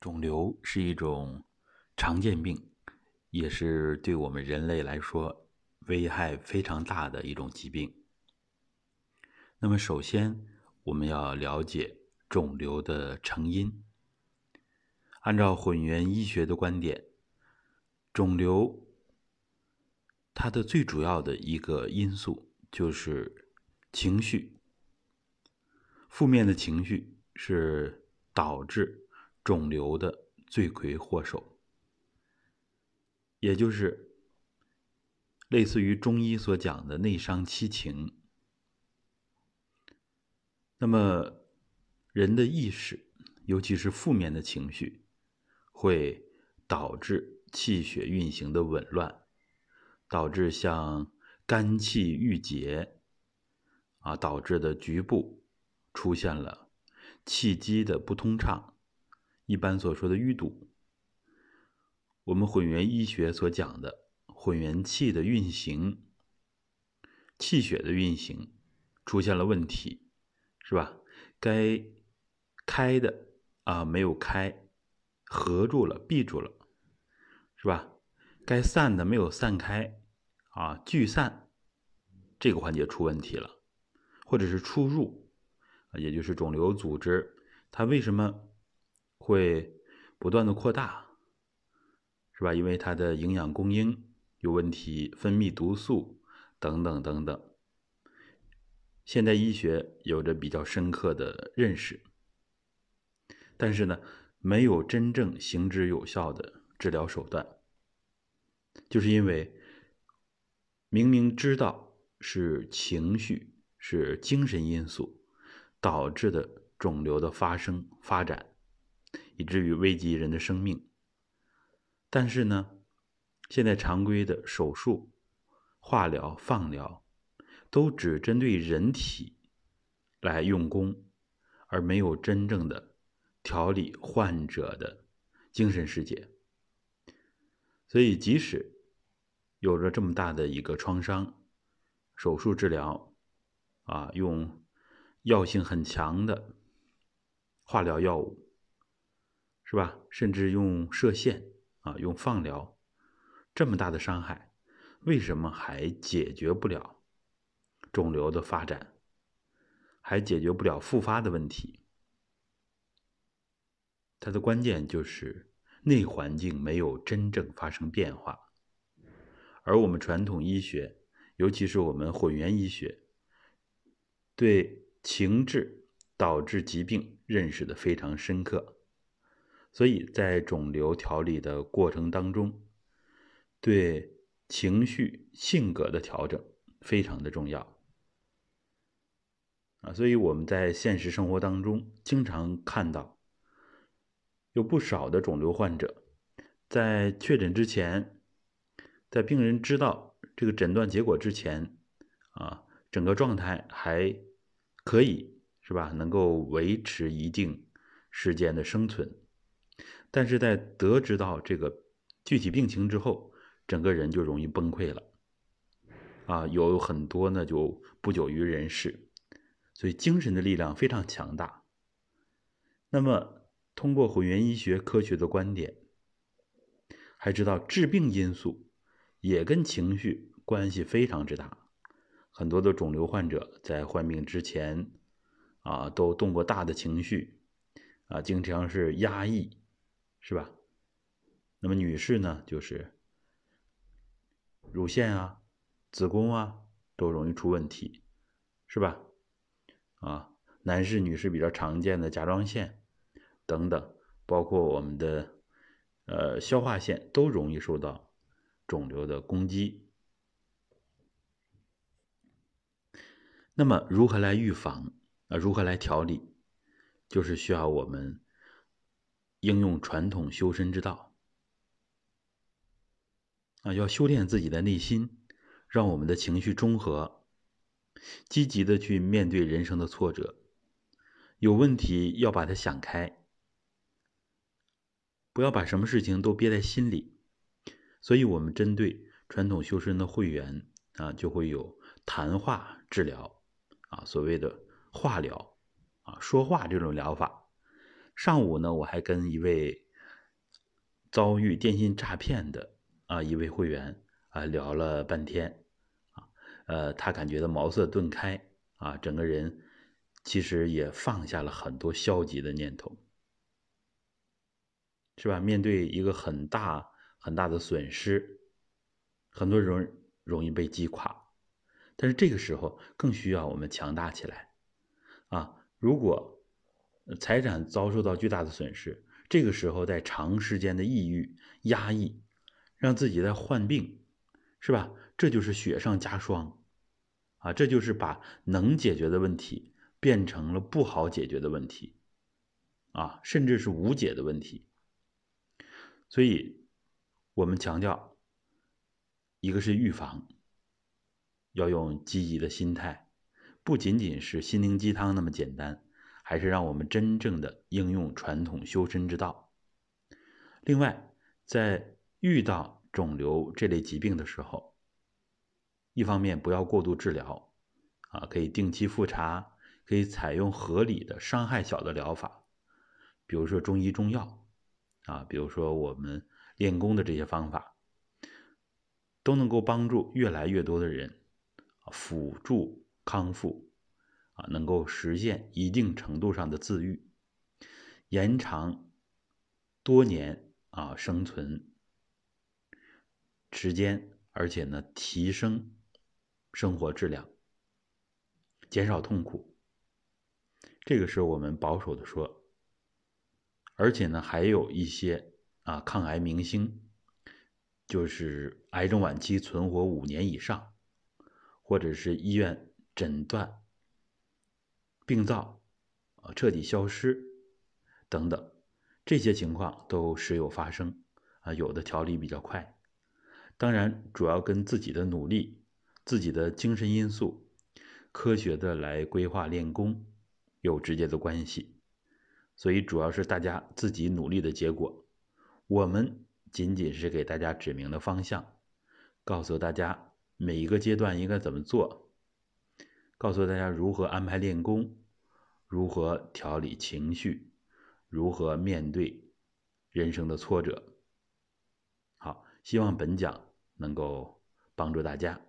肿瘤是一种常见病，也是对我们人类来说危害非常大的一种疾病。那么，首先我们要了解肿瘤的成因。按照混元医学的观点，肿瘤它的最主要的一个因素就是情绪，负面的情绪是导致。肿瘤的罪魁祸首，也就是类似于中医所讲的内伤七情。那么，人的意识，尤其是负面的情绪，会导致气血运行的紊乱，导致像肝气郁结啊导致的局部出现了气机的不通畅。一般所说的淤堵，我们混元医学所讲的混元气的运行、气血的运行出现了问题，是吧？该开的啊没有开，合住了、闭住了，是吧？该散的没有散开，啊聚散这个环节出问题了，或者是出入，也就是肿瘤组织它为什么？会不断的扩大，是吧？因为它的营养供应有问题，分泌毒素等等等等。现代医学有着比较深刻的认识，但是呢，没有真正行之有效的治疗手段，就是因为明明知道是情绪、是精神因素导致的肿瘤的发生发展。以至于危及人的生命。但是呢，现在常规的手术、化疗、放疗，都只针对人体来用功，而没有真正的调理患者的精神世界。所以，即使有着这么大的一个创伤，手术治疗，啊，用药性很强的化疗药物。是吧？甚至用射线啊，用放疗，这么大的伤害，为什么还解决不了肿瘤的发展，还解决不了复发的问题？它的关键就是内环境没有真正发生变化，而我们传统医学，尤其是我们混元医学，对情志导致疾病认识的非常深刻。所以在肿瘤调理的过程当中，对情绪性格的调整非常的重要啊！所以我们在现实生活当中经常看到，有不少的肿瘤患者在确诊之前，在病人知道这个诊断结果之前，啊，整个状态还可以，是吧？能够维持一定时间的生存。但是在得知到这个具体病情之后，整个人就容易崩溃了，啊，有很多呢就不久于人世，所以精神的力量非常强大。那么，通过混元医学科学的观点，还知道致病因素也跟情绪关系非常之大。很多的肿瘤患者在患病之前，啊，都动过大的情绪，啊，经常是压抑。是吧？那么女士呢，就是乳腺啊、子宫啊都容易出问题，是吧？啊，男士、女士比较常见的甲状腺等等，包括我们的呃消化腺都容易受到肿瘤的攻击。那么如何来预防啊？如何来调理？就是需要我们。应用传统修身之道啊，要修炼自己的内心，让我们的情绪中和，积极的去面对人生的挫折，有问题要把它想开，不要把什么事情都憋在心里。所以，我们针对传统修身的会员啊，就会有谈话治疗啊，所谓的化疗啊，说话这种疗法。上午呢，我还跟一位遭遇电信诈骗的啊一位会员啊聊了半天啊，呃，他感觉到茅塞顿开啊，整个人其实也放下了很多消极的念头，是吧？面对一个很大很大的损失，很多人容易被击垮，但是这个时候更需要我们强大起来啊！如果财产遭受到巨大的损失，这个时候在长时间的抑郁、压抑，让自己在患病，是吧？这就是雪上加霜啊！这就是把能解决的问题变成了不好解决的问题啊，甚至是无解的问题。所以，我们强调，一个是预防，要用积极的心态，不仅仅是心灵鸡汤那么简单，还是让我们真正的应用传统修身之道。另外，在遇到肿瘤这类疾病的时候，一方面不要过度治疗，啊，可以定期复查，可以采用合理的、伤害小的疗法，比如说中医中药。啊，比如说我们练功的这些方法，都能够帮助越来越多的人辅助康复，啊，能够实现一定程度上的自愈，延长多年啊生存时间，而且呢提升生活质量，减少痛苦。这个是我们保守的说。而且呢，还有一些啊抗癌明星，就是癌症晚期存活五年以上，或者是医院诊断病灶啊彻底消失等等，这些情况都时有发生啊。有的调理比较快，当然主要跟自己的努力、自己的精神因素、科学的来规划练功有直接的关系。所以主要是大家自己努力的结果，我们仅仅是给大家指明了方向，告诉大家每一个阶段应该怎么做，告诉大家如何安排练功，如何调理情绪，如何面对人生的挫折。好，希望本讲能够帮助大家。